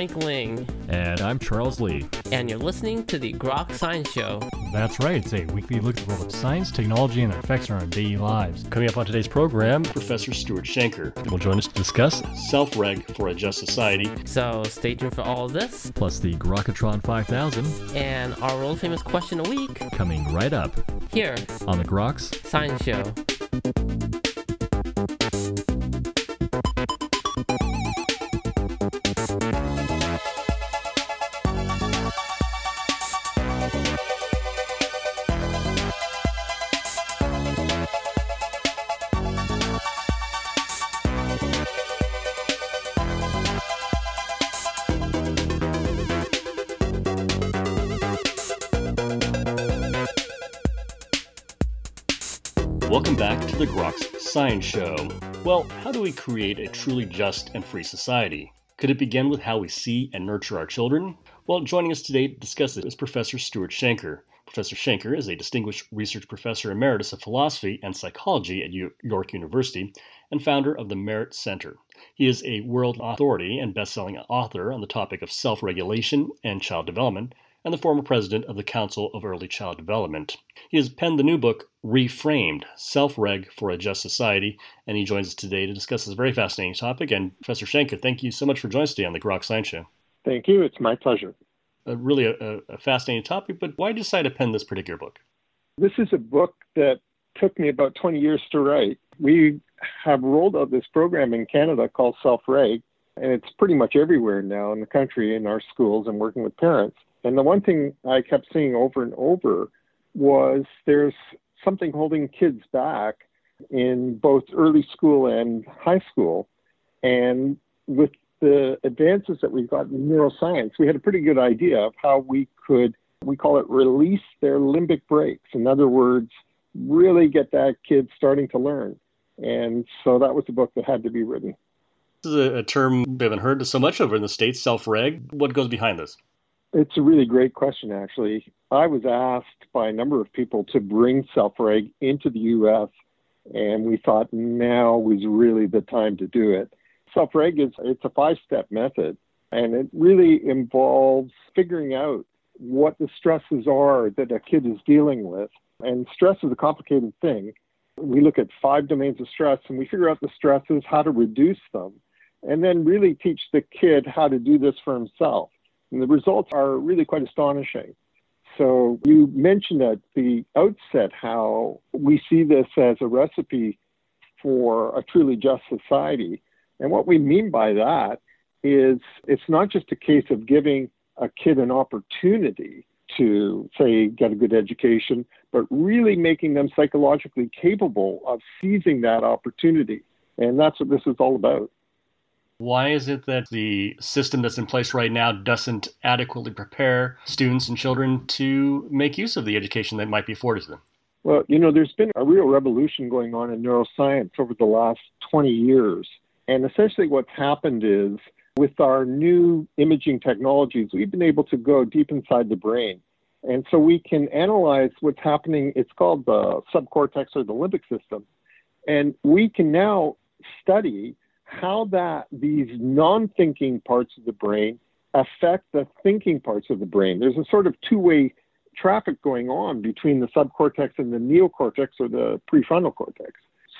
Frank Ling. And I'm Charles Lee. And you're listening to the Grok Science Show. That's right, it's a weekly look at the world of science, technology, and their effects on our daily lives. Coming up on today's program, Professor Stuart Shanker will join us to discuss self reg for a just society. So stay tuned for all of this. Plus the Grokatron 5000. And our world famous question a week. Coming right up. Here on the Groks Science Show. Science Show. Well, how do we create a truly just and free society? Could it begin with how we see and nurture our children? Well, joining us today to discuss this is Professor Stuart Shanker. Professor Shanker is a distinguished research professor emeritus of philosophy and psychology at York University and founder of the MEHRIT Center. He is a world authority and best-selling author on the topic of self-regulation and child development and the former president of the Council of Early Child Development. He has penned the new book, Reframed Self Reg for a Just Society, and he joins us today to discuss this very fascinating topic. And Professor Shanker, thank you so much for joining us today on the Grok Science Show. Thank you. It's my pleasure. Uh, really a, a fascinating topic, but why did you decide to pen this particular book? This is a book that took me about 20 years to write. We have rolled out this program in Canada called Self Reg, and it's pretty much everywhere now in the country in our schools and working with parents. And the one thing I kept seeing over and over was there's something holding kids back in both early school and high school. And with the advances that we've got in neuroscience, we had a pretty good idea of how we could, we call it release their limbic brakes. In other words, really get that kid starting to learn. And so that was the book that had to be written. This is a, term we haven't heard so much over in the States, self reg. What goes behind this? It's a really great question, actually. I was asked by a number of people to bring self-reg into the U.S., and we thought now was really the time to do it. Self-reg is it's a five-step method, and it really involves figuring out what the stresses are that a kid is dealing with. And stress is a complicated thing. We look at five domains of stress, and we figure out the stresses, how to reduce them, and then really teach the kid how to do this for himself. And the results are really quite astonishing. So you mentioned at the outset how we see this as a recipe for a truly just society. And what we mean by that is it's not just a case of giving a kid an opportunity to, say, get a good education, but really making them psychologically capable of seizing that opportunity. And that's what this is all about. Why is it that the system that's in place right now doesn't adequately prepare students and children to make use of the education that might be afforded to them? Well, you know, there's been a real revolution going on in neuroscience over the last 20 years. And essentially, what's happened is with our new imaging technologies, we've been able to go deep inside the brain. And so we can analyze what's happening. It's called the subcortex or the limbic system. And we can now study how that these non-thinking parts of the brain affect the thinking parts of the brain. There's a sort of two-way traffic going on between the subcortex and the neocortex or the prefrontal cortex.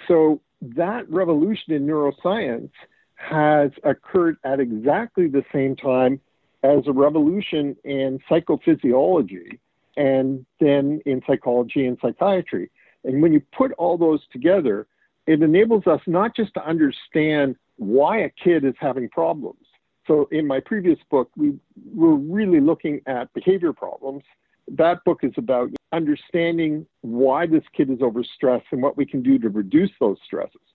So that revolution in neuroscience has occurred at exactly the same time as a revolution in psychophysiology and then in psychology and psychiatry. And when you put all those together, it enables us not just to understand why a kid is having problems. So in my previous book, we were really looking at behavior problems. That book is about understanding why this kid is overstressed and what we can do to reduce those stresses.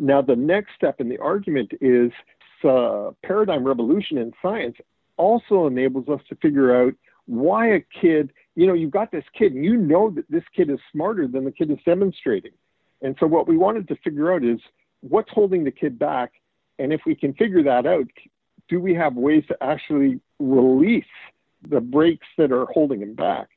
Now, the next step in the argument is the paradigm revolution in science also enables us to figure out why a kid, you know, you've got this kid and you know that this kid is smarter than the kid is demonstrating. And so what we wanted to figure out is what's holding the kid back? And if we can figure that out, do we have ways to actually release the brakes that are holding him back?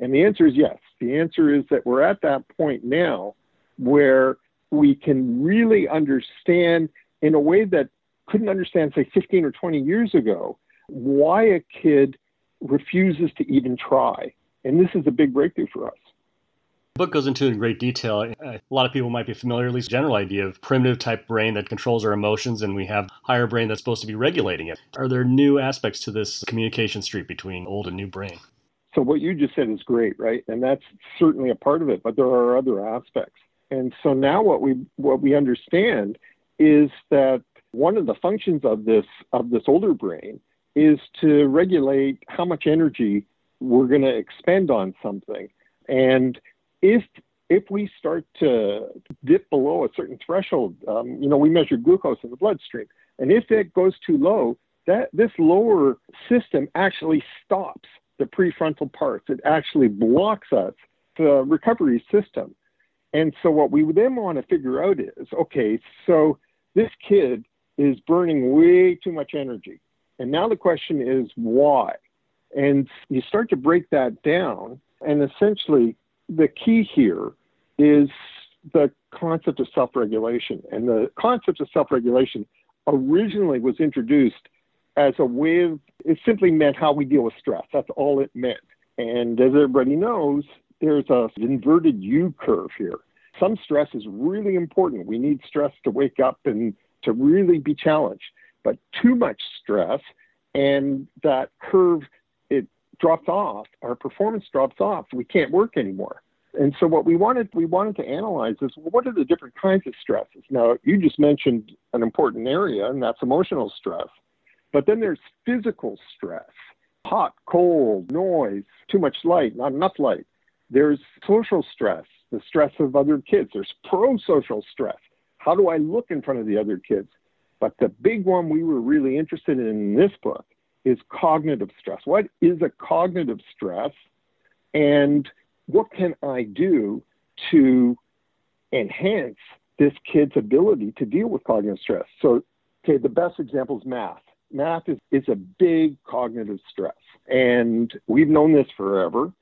And the answer is yes. The answer is that we're at that point now where we can really understand in a way that couldn't understand, say, 15 or 20 years ago, why a kid refuses to even try. And this is a big breakthrough for us. The book goes into in great detail. Uh, a lot of people might be familiar, at least general idea of primitive type brain that controls our emotions, and we have higher brain that's supposed to be regulating it. Are there new aspects to this communication street between old and new brain? So what you just said is great, right? And that's certainly a part of it, but there are other aspects. And so now what we what we understand is that one of the functions of this of this older brain is to regulate how much energy we're going to expend on something. And if if we start to dip below a certain threshold, um, you know, we measure glucose in the bloodstream, and if it goes too low, that this lower system actually stops the prefrontal parts. It actually blocks us the recovery system. And so what we then want to figure out is, okay, so this kid is burning way too much energy. And now the question is why? And you start to break that down, and essentially the key here is the concept of self regulation. And the concept of self regulation originally was introduced as a way of, it simply meant how we deal with stress. That's all it meant. And as everybody knows, there's a inverted U curve here. Some stress is really important. We need stress to wake up and to really be challenged. But too much stress and that curve drops off, our performance drops off. We can't work anymore. And so what we wanted we wanted to analyze is well, what are the different kinds of stresses? Now you just mentioned an important area, and that's emotional stress. But then there's physical stress, hot, cold, noise, too much light, not enough light. There's social stress, the stress of other kids. There's pro social stress. How do I look in front of the other kids? But the big one we were really interested in in this book is cognitive stress. What is a cognitive stress? And what can I do to enhance this kid's ability to deal with cognitive stress? So, okay, the best example is math. Math is, is a big cognitive stress, and we've known this forever.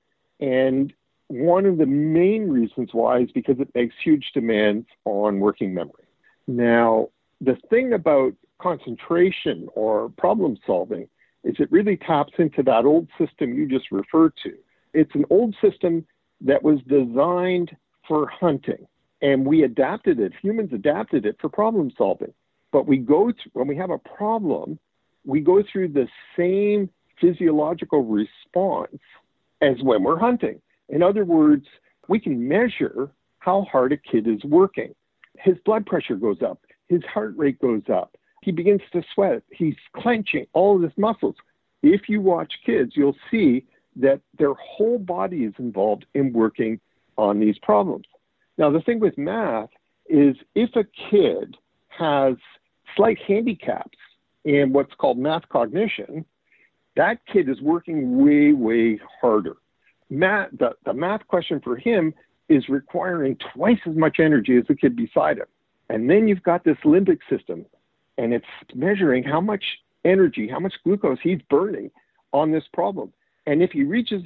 And one of the main reasons why is because it makes huge demands on working memory. Now, the thing about concentration or problem solving is it really taps into that old system you just referred to. It's an old system that was designed for hunting, and we adapted it. Humans adapted it for problem solving. But we go through, when we have a problem, we go through the same physiological response as when we're hunting. In other words, we can measure how hard a kid is working. His blood pressure goes up, his heart rate goes up, he begins to sweat, he's clenching all of his muscles. If you watch kids, you'll see that their whole body is involved in working on these problems. Now, the thing with math is if a kid has slight handicaps in what's called math cognition, that kid is working way, way harder. Math, the, the math question for him is requiring twice as much energy as the kid beside him. And then you've got this limbic system, and it's measuring how much energy, how much glucose he's burning on this problem. And if he reaches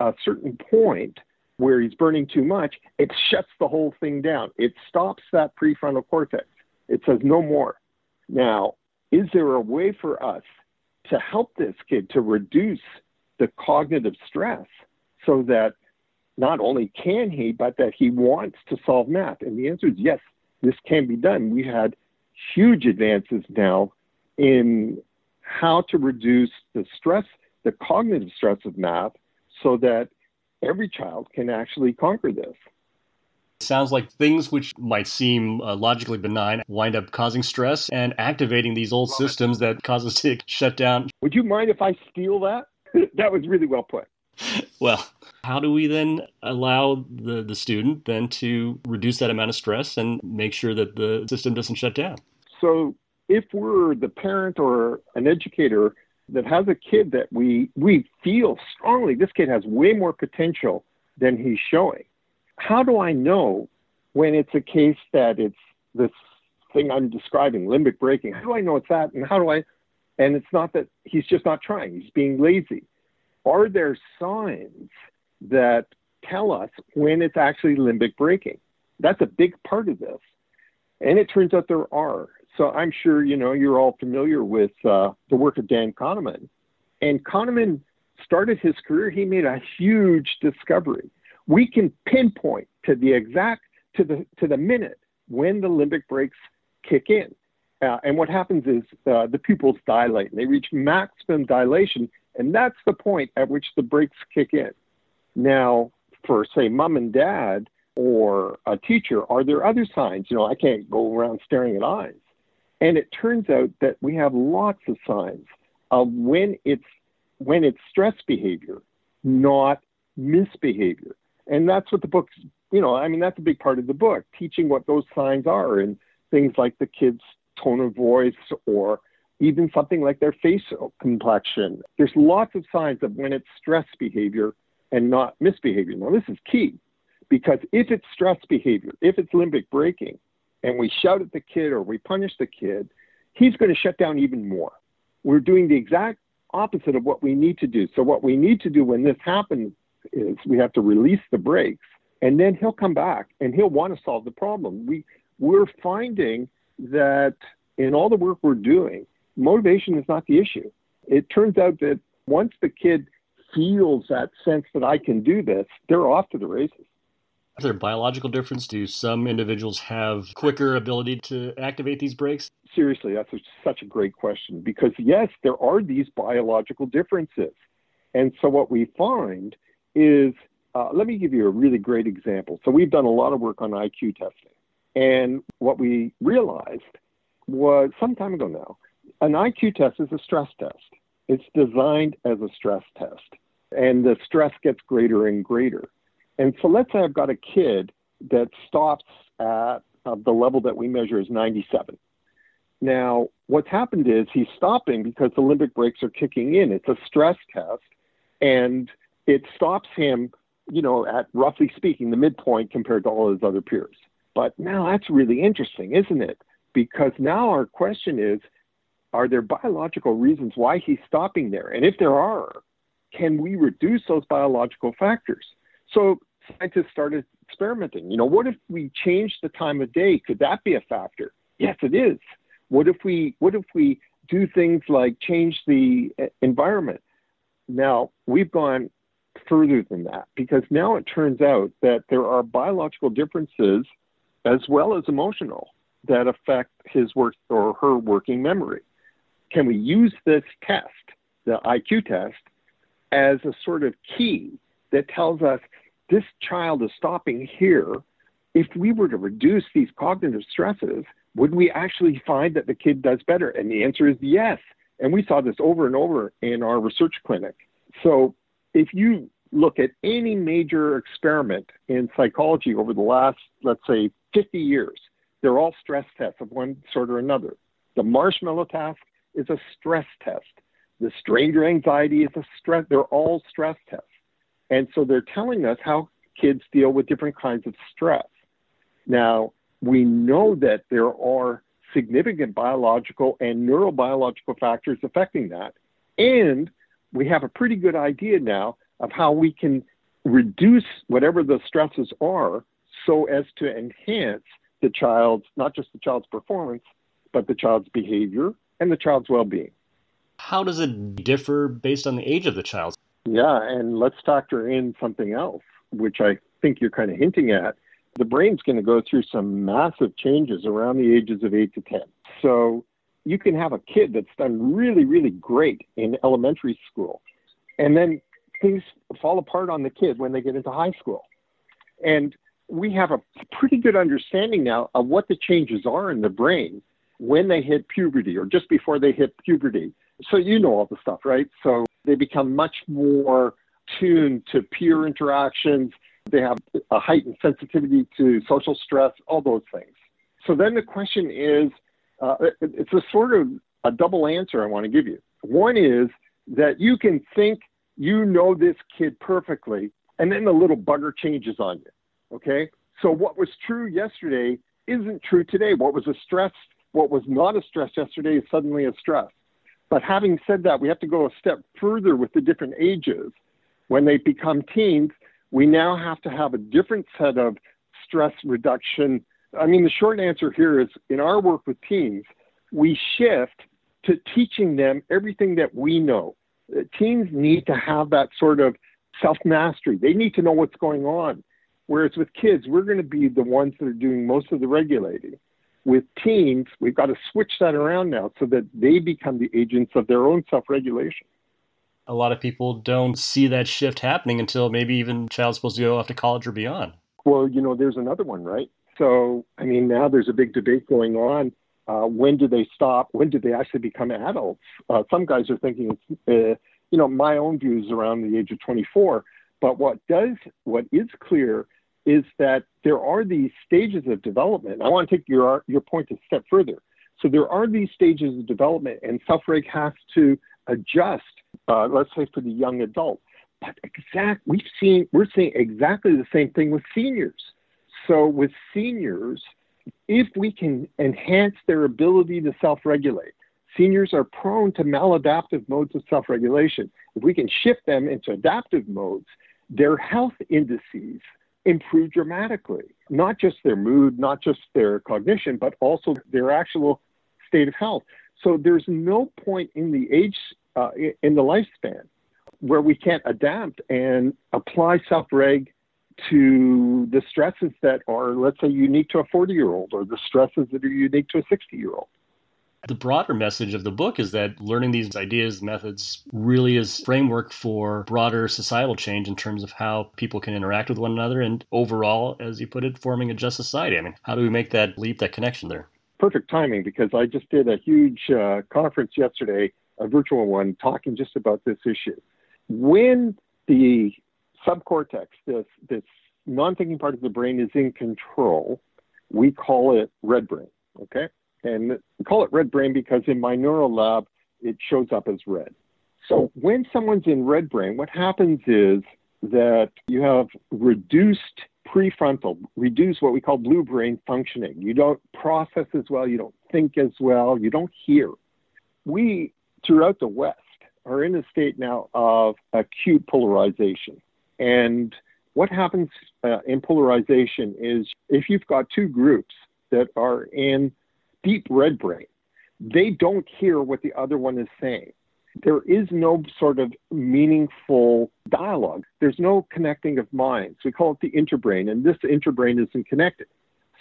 a certain point where he's burning too much, it shuts the whole thing down. It stops that prefrontal cortex. It says no more. Now, is there a way for us to help this kid to reduce the cognitive stress so that not only can he, but that he wants to solve math? And the answer is yes, this can be done. We had huge advances now in how to reduce the stress the cognitive stress of math so that every child can actually conquer this. Sounds like things which might seem uh, logically benign wind up causing stress and activating these old systems that cause us to shut down. Would you mind if I steal that? that was really well put. Well, how do we then allow the, the student then to reduce that amount of stress and make sure that the system doesn't shut down? So, if we're the parent or an educator that has a kid that we we feel strongly this kid has way more potential than he's showing. How do I know when it's a case that it's this thing I'm describing, limbic braking? How do I know it's that? And how do I? And it's not that he's just not trying; he's being lazy. Are there signs that tell us when it's actually limbic braking? That's a big part of this. And it turns out there are. So I'm sure you know you're all familiar with uh, the work of Dan Kahneman, and Kahneman started his career. He made a huge discovery. We can pinpoint to the exact to the to the minute when the limbic brakes kick in. Uh, and what happens is uh, the pupils dilate and they reach maximum dilation, and that's the point at which the brakes kick in. Now, for say mom and dad or a teacher, are there other signs? You know, I can't go around staring at eyes. And it turns out that we have lots of signs of when it's when it's stress behavior, not misbehavior. And that's what the book's you know, I mean, that's a big part of the book, teaching what those signs are and things like the kid's tone of voice or even something like their facial complexion. There's lots of signs of when it's stress behavior and not misbehavior. Now, this is key because if it's stress behavior, if it's limbic braking, and we shout at the kid or we punish the kid, he's going to shut down even more. We're doing the exact opposite of what we need to do. So, what we need to do when this happens is we have to release the brakes, and then he'll come back and he'll want to solve the problem. We, we're finding that in all the work we're doing, motivation is not the issue. It turns out that once the kid feels that sense that I can do this, they're off to the races. Is there a biological difference? Do some individuals have quicker ability to activate these brakes? Seriously, that's a, such a great question because, yes, there are these biological differences. And so, what we find is uh, let me give you a really great example. So, we've done a lot of work on IQ testing. And what we realized was some time ago now an IQ test is a stress test. It's designed as a stress test, and the stress gets greater and greater. And so let's say I've got a kid that stops at uh, the level that we measure as 97. Now, what's happened is he's stopping because the limbic brakes are kicking in. It's a stress test, and it stops him, you know, at roughly speaking, the midpoint compared to all his other peers. But now that's really interesting, isn't it? Because now our question is are there biological reasons why he's stopping there? And if there are, can we reduce those biological factors? So scientists started experimenting. You know, what if we change the time of day? Could that be a factor? Yes, it is. What if we what if we do things like change the uh, environment? Now, we've gone further than that because now it turns out that there are biological differences as well as emotional that affect his work or her working memory can we use this test, the IQ test, as a sort of key that tells us this child is stopping here? If we were to reduce these cognitive stresses, would we actually find that the kid does better? And the answer is yes. And we saw this over and over in our research clinic. So if you look at any major experiment in psychology over the last, let's say, 50 years, they're all stress tests of one sort or another. The marshmallow task is a stress test. The stranger anxiety is a stress. They're all stress tests. And so they're telling us how kids deal with different kinds of stress. Now, we know that there are significant biological and neurobiological factors affecting that. And we have a pretty good idea now of how we can reduce whatever the stresses are so as to enhance the child's, not just the child's performance, but the child's behavior and the child's well being. How does it differ based on the age of the child? Yeah, and let's factor in something else, which I think you're kind of hinting at. The brain's going to go through some massive changes around the ages of 8 to 10. So you can have a kid that's done really, really great in elementary school, and then things fall apart on the kid when they get into high school. And we have a pretty good understanding now of what the changes are in the brain when they hit puberty or just before they hit puberty. So you know all the stuff, right? So they become much more tuned to peer interactions. They have a heightened sensitivity to social stress, all those things. So then the question is uh, it's a sort of a double answer I want to give you. One is that you can think you know this kid perfectly, and then the little bugger changes on you. Okay? So what was true yesterday isn't true today. What was a stress what was not a stress yesterday is suddenly a stress. But having said that, we have to go a step further with the different ages. When they become teens, we now have to have a different set of stress reduction. I mean, the short answer here is in our work with teens, we shift to teaching them everything that we know. Uh, teens need to have that sort of self mastery. They need to know what's going on. Whereas with kids, we're going to be the ones that are doing most of the regulating. With teens, we've got to switch that around now so that they become the agents of their own self regulation. A lot of people don't see that shift happening until maybe even child's supposed to go off to college or beyond. Well, you know, there's another one, right? So, I mean, now there's a big debate going on. Uh, when do they stop? When do they actually become adults? Uh, some guys are thinking it's, uh, you know, my own views around the age of 24. But what does, what is clear is that there are these stages of development. I want to take your your point a step further. So there are these stages of development, and self-reg has to adjust. Uh, let's say for the young adult, but exact we've seen we're seeing exactly the same thing with seniors. So with seniors, if we can enhance their ability to self-regulate, seniors are prone to maladaptive modes of self-regulation. If we can shift them into adaptive modes, their health indices improve dramatically. Not just their mood, not just their cognition, but also their actual state of health. So there's no point in the age, uh, in the lifespan, where we can't adapt and apply self reg to the stresses that are, let's say, unique to a 40 year old or the stresses that are unique to a 60 year old. The broader message of the book is that learning these ideas, methods, really is framework for broader societal change in terms of how people can interact with one another and overall, as you put it, forming a just society. I mean, how do we make that leap, that connection there? Perfect timing because I just did a huge uh, conference yesterday, a virtual one, talking just about this issue. When the subcortex, this, this non thinking part of the brain, is in control, we call it red brain. Okay? And we call it red brain because in my neural lab, it shows up as red. So when someone's in red brain, what happens is that you have reduced prefrontal, reduced what we call blue brain functioning. You don't process as well, you don't think as well, you don't hear. We, throughout the West, are in a state now of acute polarization. And what happens uh, in polarization is if you've got two groups that are in deep red brain, they don't hear what the other one is saying. There is no sort of meaningful dialogue. There's no connecting of minds. We call it the interbrain, and this interbrain isn't connected.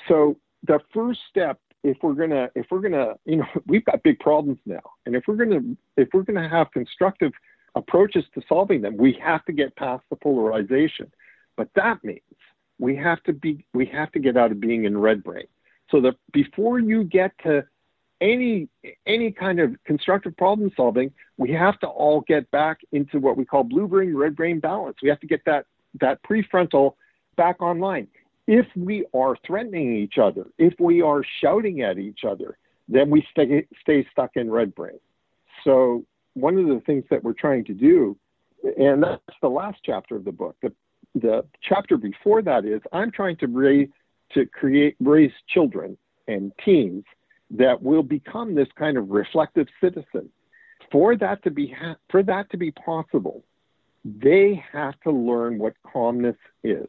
So the first step, if we're gonna, if we're gonna, you know, we've got big problems now, and if we're gonna, if we're gonna have constructive approaches to solving them, we have to get past the polarization. But that means we have to be, we have to get out of being in red brain so that before you get to any any kind of constructive problem solving, we have to all get back into what we call blue brain red brain balance. We have to get that that prefrontal back online. If we are threatening each other, if we are shouting at each other, then we stay stay stuck in red brain. So one of the things that we're trying to do, and that's the last chapter of the book. The the chapter before that is I'm trying to raise to create raise children and teens that will become this kind of reflective citizen. For that to be ha- for that to be possible, they have to learn what calmness is.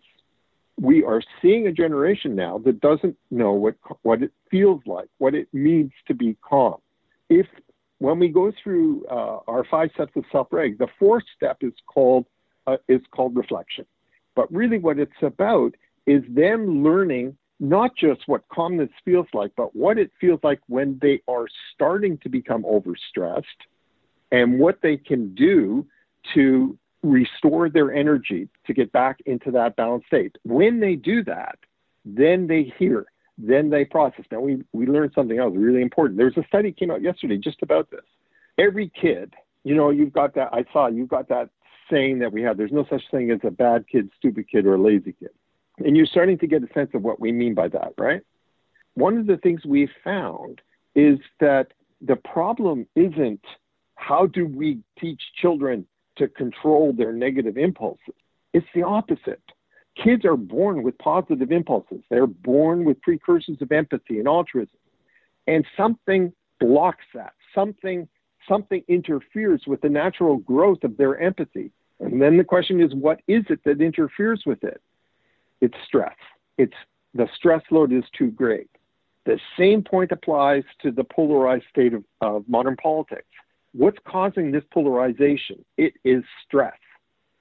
We are seeing a generation now that doesn't know what what it feels like, what it means to be calm. If when we go through uh, our five steps of self-reg, the fourth step is called uh, is called reflection. But really, what it's about is them learning not just what calmness feels like, but what it feels like when they are starting to become overstressed and what they can do to restore their energy to get back into that balanced state. When they do that, then they hear, then they process. Now, we, we learned something else really important. There's a study came out yesterday just about this. Every kid, you know, you've got that, I saw, you've got that saying that we have there's no such thing as a bad kid, stupid kid, or a lazy kid. And you're starting to get a sense of what we mean by that, right? One of the things we've found is that the problem isn't how do we teach children to control their negative impulses? It's the opposite. Kids are born with positive impulses. They're born with precursors of empathy and altruism. And something blocks that. Something something interferes with the natural growth of their empathy. And then the question is what is it that interferes with it? It's stress. It's the stress load is too great. The same point applies to the polarized state of, of modern politics. What's causing this polarization? It is stress.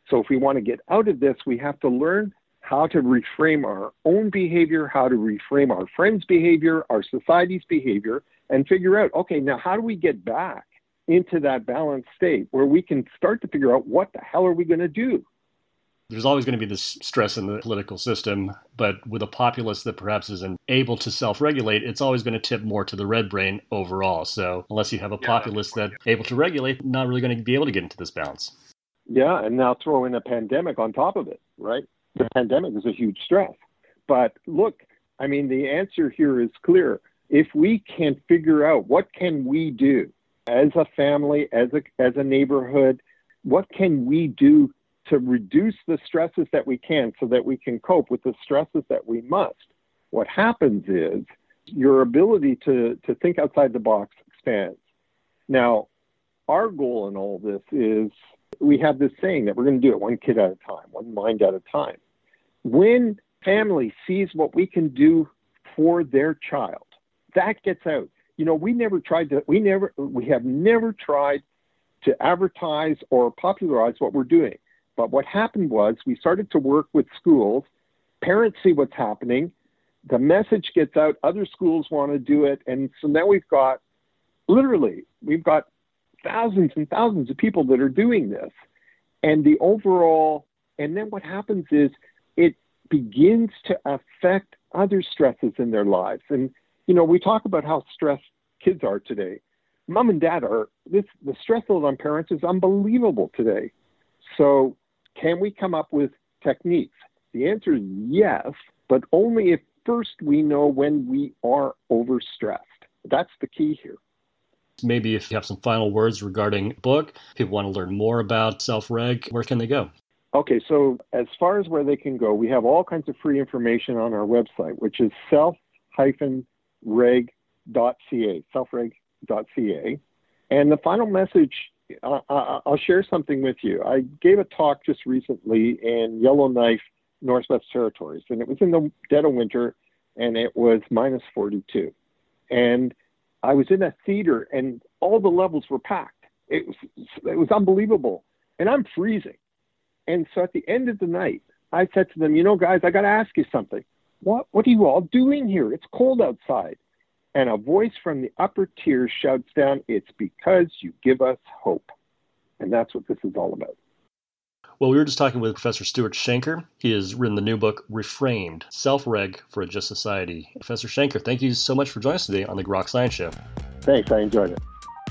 So if we want to get out of this, we have to learn how to reframe our own behavior, how to reframe our friends' behavior, our society's behavior, and figure out okay, now how do we get back into that balanced state where we can start to figure out what the hell are we going to do? There's always going to be this stress in the political system, but with a populace that perhaps isn't able to self regulate, it's always going to tip more to the red brain overall. So, unless you have a populace that's able to regulate, not really going to be able to get into this balance. Yeah, and now throw in a pandemic on top of it, right? The pandemic is a huge stress. But look, I mean, the answer here is clear. If we can figure out what can we do as a family, as a as a neighborhood, what can we do to reduce the stresses that we can so that we can cope with the stresses that we must. What happens is your ability to, to think outside the box expands. Now, our goal in all this is we have this saying that we're going to do it one kid at a time, one mind at a time. When family sees what we can do for their child, that gets out. You know, we never tried to, we never, we have never tried to advertise or popularize what we're doing. But what happened was we started to work with schools. Parents see what's happening. The message gets out. Other schools want to do it. And so now we've got literally, we've got thousands and thousands of people that are doing this. And the overall, and then what happens is it begins to affect other stresses in their lives. And, you know, we talk about how stressed kids are today. Mom and dad are, this, the stress load on parents is unbelievable today. So can we come up with techniques? The answer is yes, but only if first we know when we are overstressed. That's the key here. Maybe if you have some final words regarding book, people want to learn more about self-reg, where can they go? Okay, so as far as where they can go, we have all kinds of free information on our website, which is self-reg.ca, selfreg.ca. And the final message uh, I'll share something with you. I gave a talk just recently in Yellowknife, Northwest Territories, and it was in the dead of winter, and it was minus 42. And I was in a theater, and all the levels were packed. It was it was unbelievable, and I'm freezing. And so at the end of the night, I said to them, "You know, guys, I got to ask you something. What what are you all doing here? It's cold outside." And a voice from the upper tiers shouts down, It's because you give us hope. And that's what this is all about. Well, we were just talking with Professor Stuart Shanker. He has written the new book, Reframed Self Reg for a Just Society. Professor Shanker, thank you so much for joining us today on the Grok Science Show. Thanks, I enjoyed it.